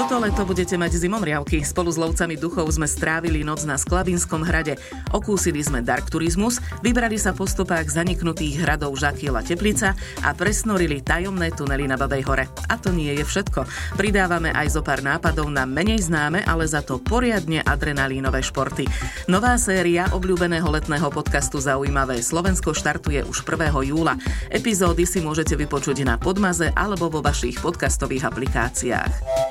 Toto leto budete mať zimomriavky. Spolu s lovcami duchov sme strávili noc na Sklavinskom hrade. Okúsili sme dark turizmus, vybrali sa po stopách zaniknutých hradov Žakiela Teplica a presnorili tajomné tunely na Babej hore. A to nie je všetko. Pridávame aj zo pár nápadov na menej známe, ale za to poriadne adrenalínové športy. Nová séria obľúbeného letného podcastu Zaujímavé Slovensko štartuje už 1. júla. Epizódy si môžete vypočuť na Podmaze alebo vo vašich podcastových aplikáciách.